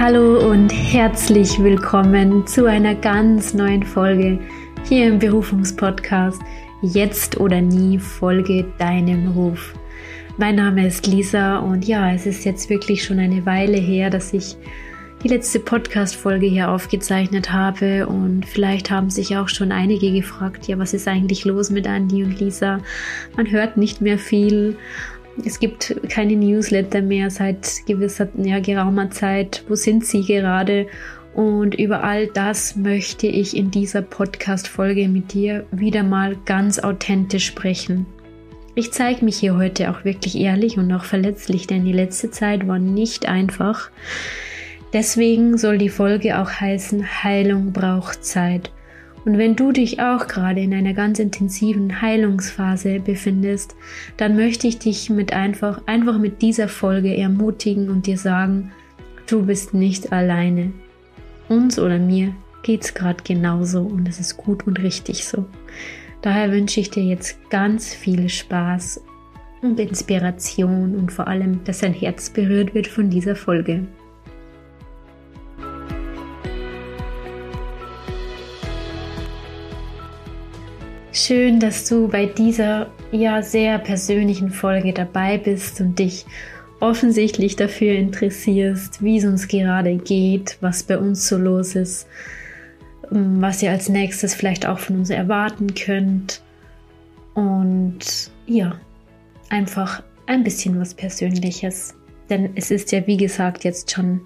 Hallo und herzlich willkommen zu einer ganz neuen Folge hier im Berufungspodcast Jetzt oder nie folge deinem Ruf. Mein Name ist Lisa und ja, es ist jetzt wirklich schon eine Weile her, dass ich die letzte Podcast-Folge hier aufgezeichnet habe und vielleicht haben sich auch schon einige gefragt, ja, was ist eigentlich los mit Andy und Lisa? Man hört nicht mehr viel es gibt keine Newsletter mehr seit gewisser, ja, geraumer Zeit. Wo sind sie gerade? Und über all das möchte ich in dieser Podcast-Folge mit dir wieder mal ganz authentisch sprechen. Ich zeige mich hier heute auch wirklich ehrlich und auch verletzlich, denn die letzte Zeit war nicht einfach. Deswegen soll die Folge auch heißen, Heilung braucht Zeit. Und wenn du dich auch gerade in einer ganz intensiven Heilungsphase befindest, dann möchte ich dich mit einfach, einfach mit dieser Folge ermutigen und dir sagen, du bist nicht alleine. Uns oder mir geht's gerade genauso und es ist gut und richtig so. Daher wünsche ich dir jetzt ganz viel Spaß und Inspiration und vor allem, dass dein Herz berührt wird von dieser Folge. Schön, dass du bei dieser ja sehr persönlichen Folge dabei bist und dich offensichtlich dafür interessierst, wie es uns gerade geht, was bei uns so los ist, ähm, was ihr als nächstes vielleicht auch von uns erwarten könnt. Und ja, einfach ein bisschen was Persönliches. Denn es ist ja, wie gesagt, jetzt schon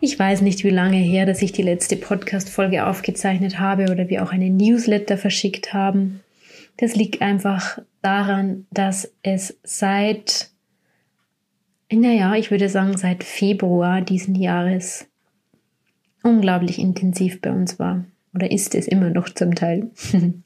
ich weiß nicht, wie lange her, dass ich die letzte Podcast-Folge aufgezeichnet habe oder wir auch eine Newsletter verschickt haben. Das liegt einfach daran, dass es seit, naja, ich würde sagen, seit Februar diesen Jahres unglaublich intensiv bei uns war. Oder ist es immer noch zum Teil.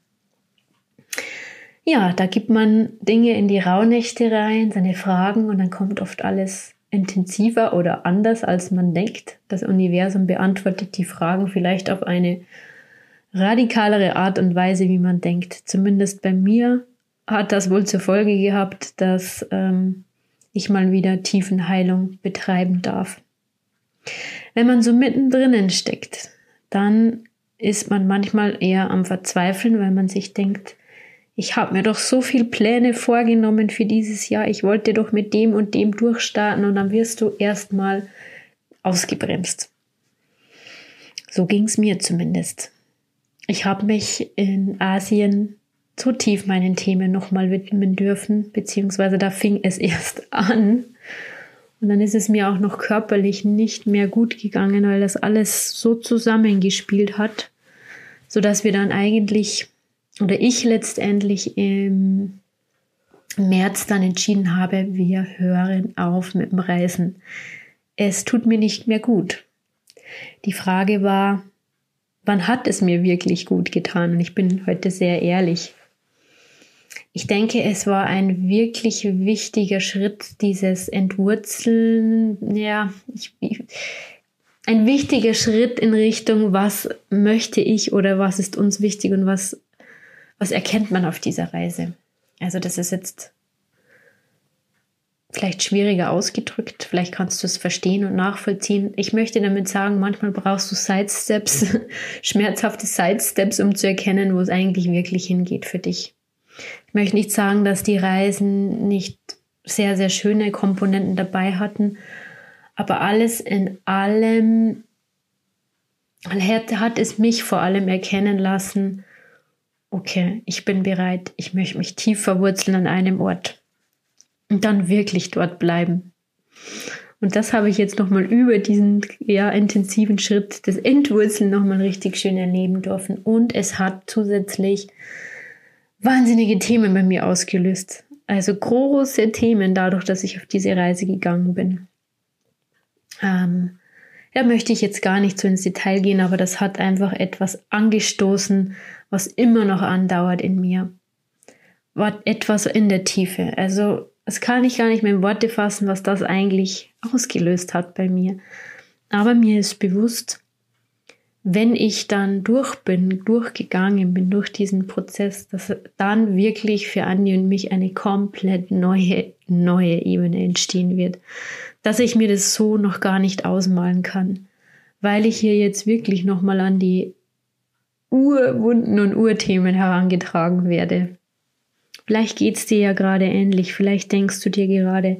ja, da gibt man Dinge in die Rauhnächte rein, seine Fragen und dann kommt oft alles intensiver oder anders, als man denkt. Das Universum beantwortet die Fragen vielleicht auf eine radikalere Art und Weise, wie man denkt. Zumindest bei mir hat das wohl zur Folge gehabt, dass ähm, ich mal wieder Tiefenheilung betreiben darf. Wenn man so mittendrin steckt, dann ist man manchmal eher am Verzweifeln, weil man sich denkt, ich habe mir doch so viel Pläne vorgenommen für dieses Jahr. Ich wollte doch mit dem und dem durchstarten und dann wirst du erstmal ausgebremst. So ging es mir zumindest. Ich habe mich in Asien zu tief meinen Themen nochmal widmen dürfen, beziehungsweise da fing es erst an. Und dann ist es mir auch noch körperlich nicht mehr gut gegangen, weil das alles so zusammengespielt hat, sodass wir dann eigentlich oder ich letztendlich im März dann entschieden habe, wir hören auf mit dem Reisen. Es tut mir nicht mehr gut. Die Frage war, wann hat es mir wirklich gut getan? Und ich bin heute sehr ehrlich. Ich denke, es war ein wirklich wichtiger Schritt, dieses Entwurzeln, ja, ich, ein wichtiger Schritt in Richtung, was möchte ich oder was ist uns wichtig und was was erkennt man auf dieser Reise? Also das ist jetzt vielleicht schwieriger ausgedrückt, vielleicht kannst du es verstehen und nachvollziehen. Ich möchte damit sagen, manchmal brauchst du Sidesteps, schmerzhafte Sidesteps, um zu erkennen, wo es eigentlich wirklich hingeht für dich. Ich möchte nicht sagen, dass die Reisen nicht sehr, sehr schöne Komponenten dabei hatten, aber alles in allem hat es mich vor allem erkennen lassen, okay, ich bin bereit, ich möchte mich tief verwurzeln an einem Ort und dann wirklich dort bleiben. Und das habe ich jetzt nochmal über diesen ja, intensiven Schritt des Entwurzeln nochmal richtig schön erleben dürfen. Und es hat zusätzlich wahnsinnige Themen bei mir ausgelöst. Also große Themen dadurch, dass ich auf diese Reise gegangen bin. Ähm, da möchte ich jetzt gar nicht so ins Detail gehen, aber das hat einfach etwas angestoßen, was immer noch andauert in mir. War etwas in der Tiefe. Also, es kann ich gar nicht mehr in Worte fassen, was das eigentlich ausgelöst hat bei mir. Aber mir ist bewusst, wenn ich dann durch bin, durchgegangen bin durch diesen Prozess, dass dann wirklich für Andi und mich eine komplett neue, neue Ebene entstehen wird. Dass ich mir das so noch gar nicht ausmalen kann. Weil ich hier jetzt wirklich nochmal an die Urwunden und Urthemen herangetragen werde. Vielleicht geht es dir ja gerade ähnlich. Vielleicht denkst du dir gerade,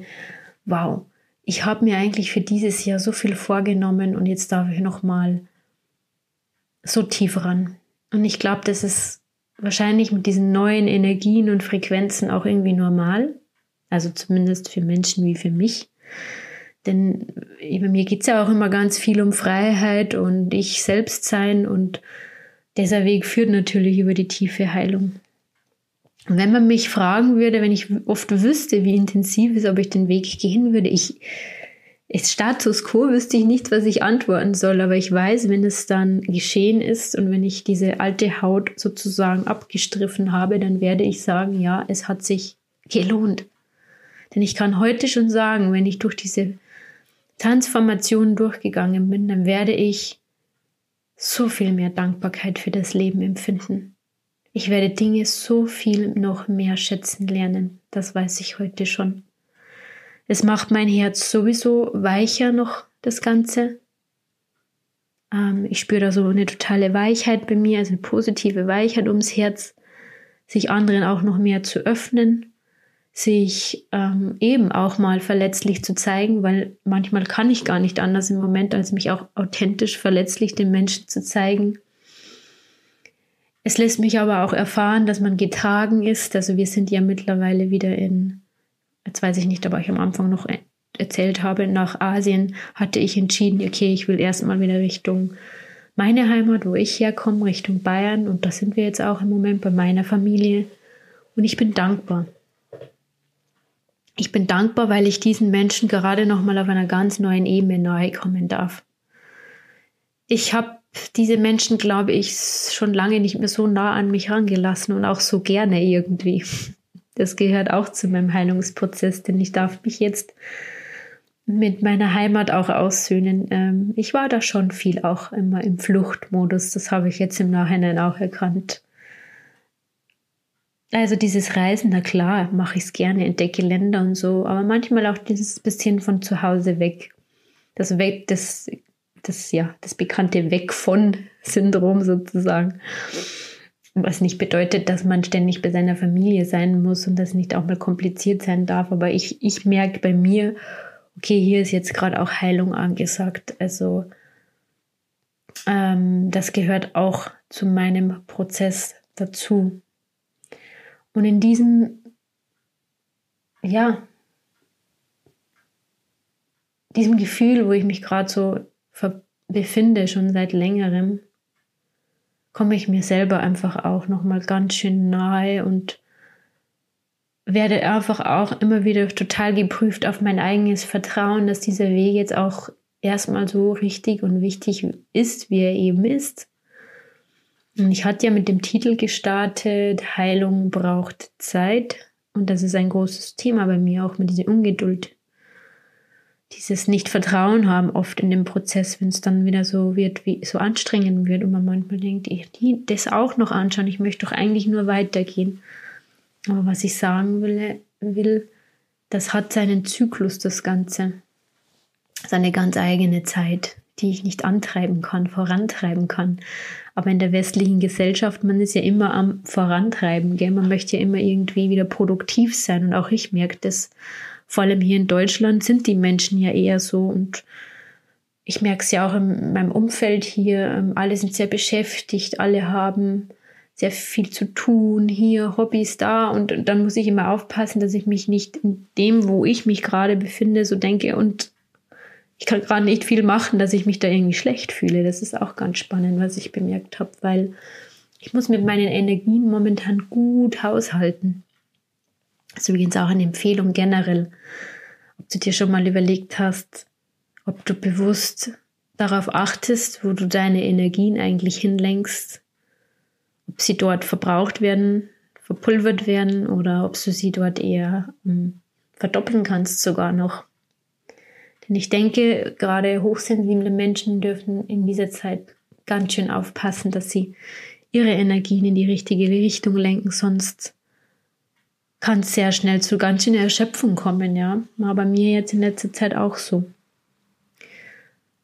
wow, ich habe mir eigentlich für dieses Jahr so viel vorgenommen und jetzt darf ich nochmal so tief ran. Und ich glaube, das ist wahrscheinlich mit diesen neuen Energien und Frequenzen auch irgendwie normal. Also zumindest für Menschen wie für mich. Denn bei mir geht es ja auch immer ganz viel um Freiheit und ich selbst sein und dieser Weg führt natürlich über die tiefe Heilung. Und wenn man mich fragen würde, wenn ich oft wüsste, wie intensiv es, ob ich den Weg gehen würde, ich, ist Status quo, wüsste ich nicht, was ich antworten soll, aber ich weiß, wenn es dann geschehen ist und wenn ich diese alte Haut sozusagen abgestriffen habe, dann werde ich sagen, ja, es hat sich gelohnt. Denn ich kann heute schon sagen, wenn ich durch diese Transformation durchgegangen bin, dann werde ich so viel mehr Dankbarkeit für das Leben empfinden. Ich werde Dinge so viel noch mehr schätzen lernen. Das weiß ich heute schon. Es macht mein Herz sowieso weicher noch, das Ganze. Ähm, ich spüre da so eine totale Weichheit bei mir, also eine positive Weichheit ums Herz, sich anderen auch noch mehr zu öffnen, sich ähm, eben auch mal verletzlich zu zeigen, weil manchmal kann ich gar nicht anders im Moment, als mich auch authentisch verletzlich den Menschen zu zeigen. Es lässt mich aber auch erfahren, dass man getragen ist. Also wir sind ja mittlerweile wieder in jetzt weiß ich nicht, aber ich am Anfang noch erzählt habe, nach Asien hatte ich entschieden, okay, ich will erstmal wieder Richtung meine Heimat, wo ich herkomme, Richtung Bayern. Und da sind wir jetzt auch im Moment bei meiner Familie. Und ich bin dankbar. Ich bin dankbar, weil ich diesen Menschen gerade nochmal auf einer ganz neuen Ebene nahe kommen darf. Ich habe diese Menschen, glaube ich, schon lange nicht mehr so nah an mich rangelassen und auch so gerne irgendwie. Das gehört auch zu meinem Heilungsprozess, denn ich darf mich jetzt mit meiner Heimat auch aussöhnen. Ähm, ich war da schon viel auch immer im Fluchtmodus. Das habe ich jetzt im Nachhinein auch erkannt. Also dieses Reisen, na klar, mache ich es gerne, entdecke Länder und so, aber manchmal auch dieses bisschen von zu Hause weg. Das weg, das, das, ja, das bekannte Weg von Syndrom sozusagen. Was nicht bedeutet, dass man ständig bei seiner Familie sein muss und das nicht auch mal kompliziert sein darf. Aber ich, ich merke bei mir, okay, hier ist jetzt gerade auch Heilung angesagt. Also ähm, das gehört auch zu meinem Prozess dazu. Und in diesem, ja, diesem Gefühl, wo ich mich gerade so befinde, schon seit längerem, komme ich mir selber einfach auch noch mal ganz schön nahe und werde einfach auch immer wieder total geprüft auf mein eigenes Vertrauen, dass dieser Weg jetzt auch erstmal so richtig und wichtig ist, wie er eben ist. Und ich hatte ja mit dem Titel gestartet, Heilung braucht Zeit. Und das ist ein großes Thema bei mir, auch mit dieser Ungeduld, dieses Nicht-Vertrauen haben oft in dem Prozess, wenn es dann wieder so wird, wie so anstrengend wird und man manchmal denkt, ich die das auch noch anschauen, ich möchte doch eigentlich nur weitergehen. Aber was ich sagen will, will, das hat seinen Zyklus, das Ganze. Seine ganz eigene Zeit, die ich nicht antreiben kann, vorantreiben kann. Aber in der westlichen Gesellschaft, man ist ja immer am Vorantreiben, gell? man möchte ja immer irgendwie wieder produktiv sein. Und auch ich merke das. Vor allem hier in Deutschland sind die Menschen ja eher so. Und ich merke es ja auch in meinem Umfeld hier, ähm, alle sind sehr beschäftigt, alle haben sehr viel zu tun, hier Hobbys da. Und dann muss ich immer aufpassen, dass ich mich nicht in dem, wo ich mich gerade befinde, so denke. Und ich kann gerade nicht viel machen, dass ich mich da irgendwie schlecht fühle. Das ist auch ganz spannend, was ich bemerkt habe, weil ich muss mit meinen Energien momentan gut haushalten. Das ist übrigens auch eine Empfehlung generell, ob du dir schon mal überlegt hast, ob du bewusst darauf achtest, wo du deine Energien eigentlich hinlenkst, ob sie dort verbraucht werden, verpulvert werden oder ob du sie dort eher ähm, verdoppeln kannst sogar noch. Denn ich denke, gerade hochsensible Menschen dürfen in dieser Zeit ganz schön aufpassen, dass sie ihre Energien in die richtige Richtung lenken, sonst kann es sehr schnell zu ganz schöner Erschöpfung kommen, ja. War bei mir jetzt in letzter Zeit auch so.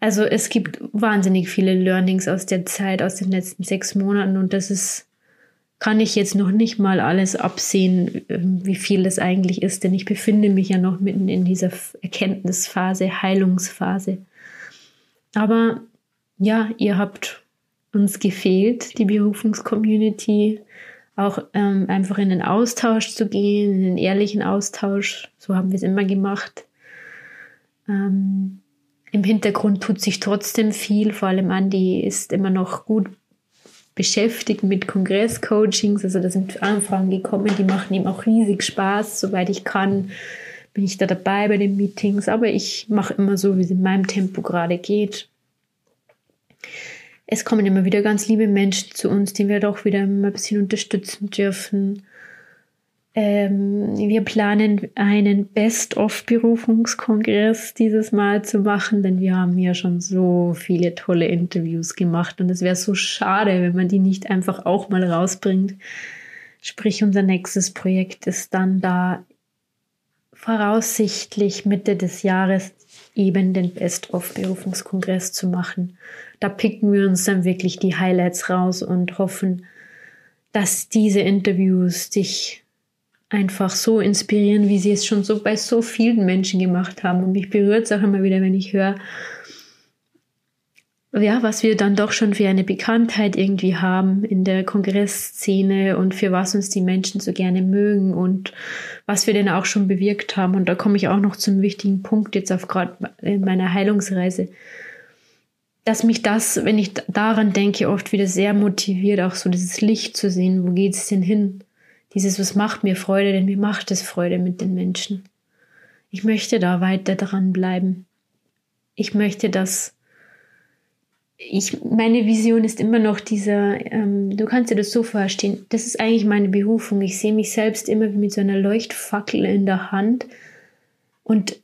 Also es gibt wahnsinnig viele Learnings aus der Zeit, aus den letzten sechs Monaten und das ist, kann ich jetzt noch nicht mal alles absehen, ähm, wie viel das eigentlich ist, denn ich befinde mich ja noch mitten in dieser Erkenntnisphase, Heilungsphase. Aber ja, ihr habt uns gefehlt, die Berufungscommunity, auch ähm, einfach in den Austausch zu gehen, in den ehrlichen Austausch. So haben wir es immer gemacht. Ähm, Im Hintergrund tut sich trotzdem viel. Vor allem Andi ist immer noch gut beschäftigt mit Kongresscoachings. Also da sind Anfragen gekommen, die machen ihm auch riesig Spaß. Soweit ich kann, bin ich da dabei bei den Meetings. Aber ich mache immer so, wie es in meinem Tempo gerade geht es kommen immer wieder ganz liebe Menschen zu uns, die wir doch wieder ein bisschen unterstützen dürfen. Ähm, wir planen einen Best-of-Berufungskongress dieses Mal zu machen, denn wir haben ja schon so viele tolle Interviews gemacht und es wäre so schade, wenn man die nicht einfach auch mal rausbringt. Sprich, unser nächstes Projekt ist dann da voraussichtlich Mitte des Jahres eben den Best-of-Berufungskongress zu machen. Da picken wir uns dann wirklich die Highlights raus und hoffen, dass diese Interviews dich einfach so inspirieren, wie sie es schon so bei so vielen Menschen gemacht haben. Und mich berührt es auch immer wieder, wenn ich höre, ja, was wir dann doch schon für eine Bekanntheit irgendwie haben in der Kongressszene und für was uns die Menschen so gerne mögen und was wir denn auch schon bewirkt haben. Und da komme ich auch noch zum wichtigen Punkt jetzt auf gerade in meiner Heilungsreise, dass mich das, wenn ich daran denke, oft wieder sehr motiviert, auch so dieses Licht zu sehen. Wo geht es denn hin? Dieses, was macht mir Freude? Denn mir macht es Freude mit den Menschen. Ich möchte da weiter dran bleiben. Ich möchte, dass ich, meine Vision ist immer noch dieser, ähm, du kannst dir das so vorstellen, das ist eigentlich meine Berufung. Ich sehe mich selbst immer wie mit so einer Leuchtfackel in der Hand und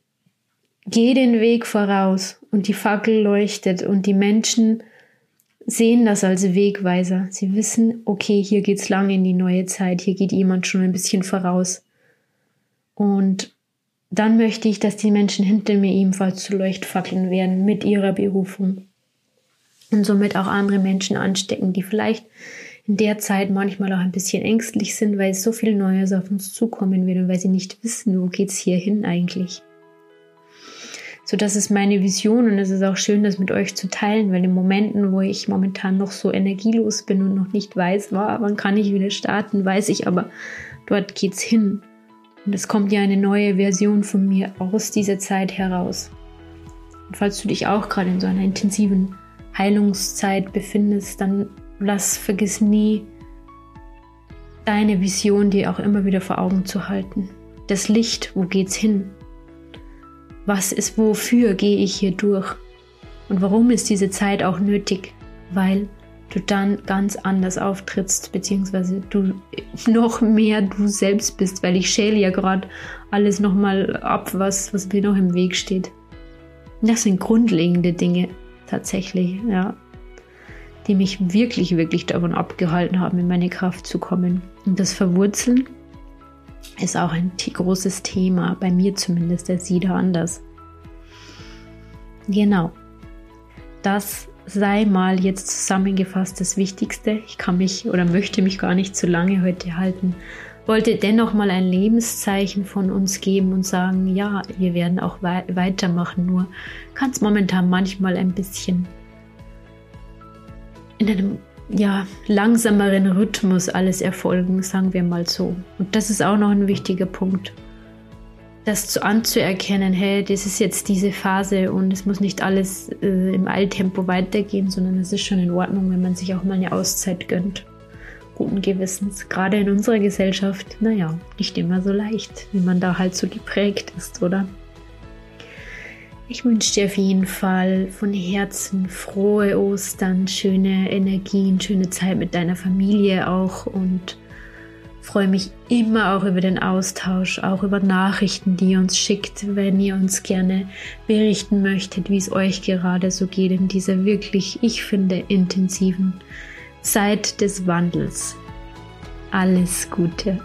gehe den Weg voraus und die Fackel leuchtet und die Menschen sehen das als Wegweiser. Sie wissen, okay, hier geht's lang in die neue Zeit, hier geht jemand schon ein bisschen voraus. Und dann möchte ich, dass die Menschen hinter mir ebenfalls zu Leuchtfackeln werden mit ihrer Berufung und somit auch andere Menschen anstecken, die vielleicht in der Zeit manchmal auch ein bisschen ängstlich sind, weil so viel Neues auf uns zukommen wird und weil sie nicht wissen, wo geht's hier hin eigentlich. So, das ist meine Vision und es ist auch schön, das mit euch zu teilen, weil in Momenten, wo ich momentan noch so energielos bin und noch nicht weiß, wann kann ich wieder starten, weiß ich aber, dort geht's hin. Und es kommt ja eine neue Version von mir aus dieser Zeit heraus. Und falls du dich auch gerade in so einer intensiven Heilungszeit befindest, dann lass, vergiss nie, deine Vision dir auch immer wieder vor Augen zu halten. Das Licht, wo geht's hin? Was ist, wofür gehe ich hier durch? Und warum ist diese Zeit auch nötig? Weil du dann ganz anders auftrittst, beziehungsweise du noch mehr du selbst bist, weil ich schäle ja gerade alles nochmal ab, was, was mir noch im Weg steht. Das sind grundlegende Dinge tatsächlich, ja, die mich wirklich, wirklich davon abgehalten haben, in meine Kraft zu kommen. Und das Verwurzeln ist auch ein großes Thema, bei mir zumindest, der sieht anders. Genau. Das sei mal jetzt zusammengefasst das Wichtigste. Ich kann mich oder möchte mich gar nicht zu lange heute halten wollte dennoch mal ein Lebenszeichen von uns geben und sagen, ja, wir werden auch wei weitermachen, nur kann es momentan manchmal ein bisschen in einem ja, langsameren Rhythmus alles erfolgen, sagen wir mal so. Und das ist auch noch ein wichtiger Punkt. Das zu anzuerkennen, hey, das ist jetzt diese Phase und es muss nicht alles äh, im Eiltempo weitergehen, sondern es ist schon in Ordnung, wenn man sich auch mal eine Auszeit gönnt guten Gewissens, gerade in unserer Gesellschaft, naja, nicht immer so leicht, wie man da halt so geprägt ist, oder? Ich wünsche dir auf jeden Fall von Herzen frohe Ostern, schöne Energien, schöne Zeit mit deiner Familie auch und freue mich immer auch über den Austausch, auch über Nachrichten, die ihr uns schickt, wenn ihr uns gerne berichten möchtet, wie es euch gerade so geht in dieser wirklich, ich finde, intensiven Zeit des Wandels. Alles Gute.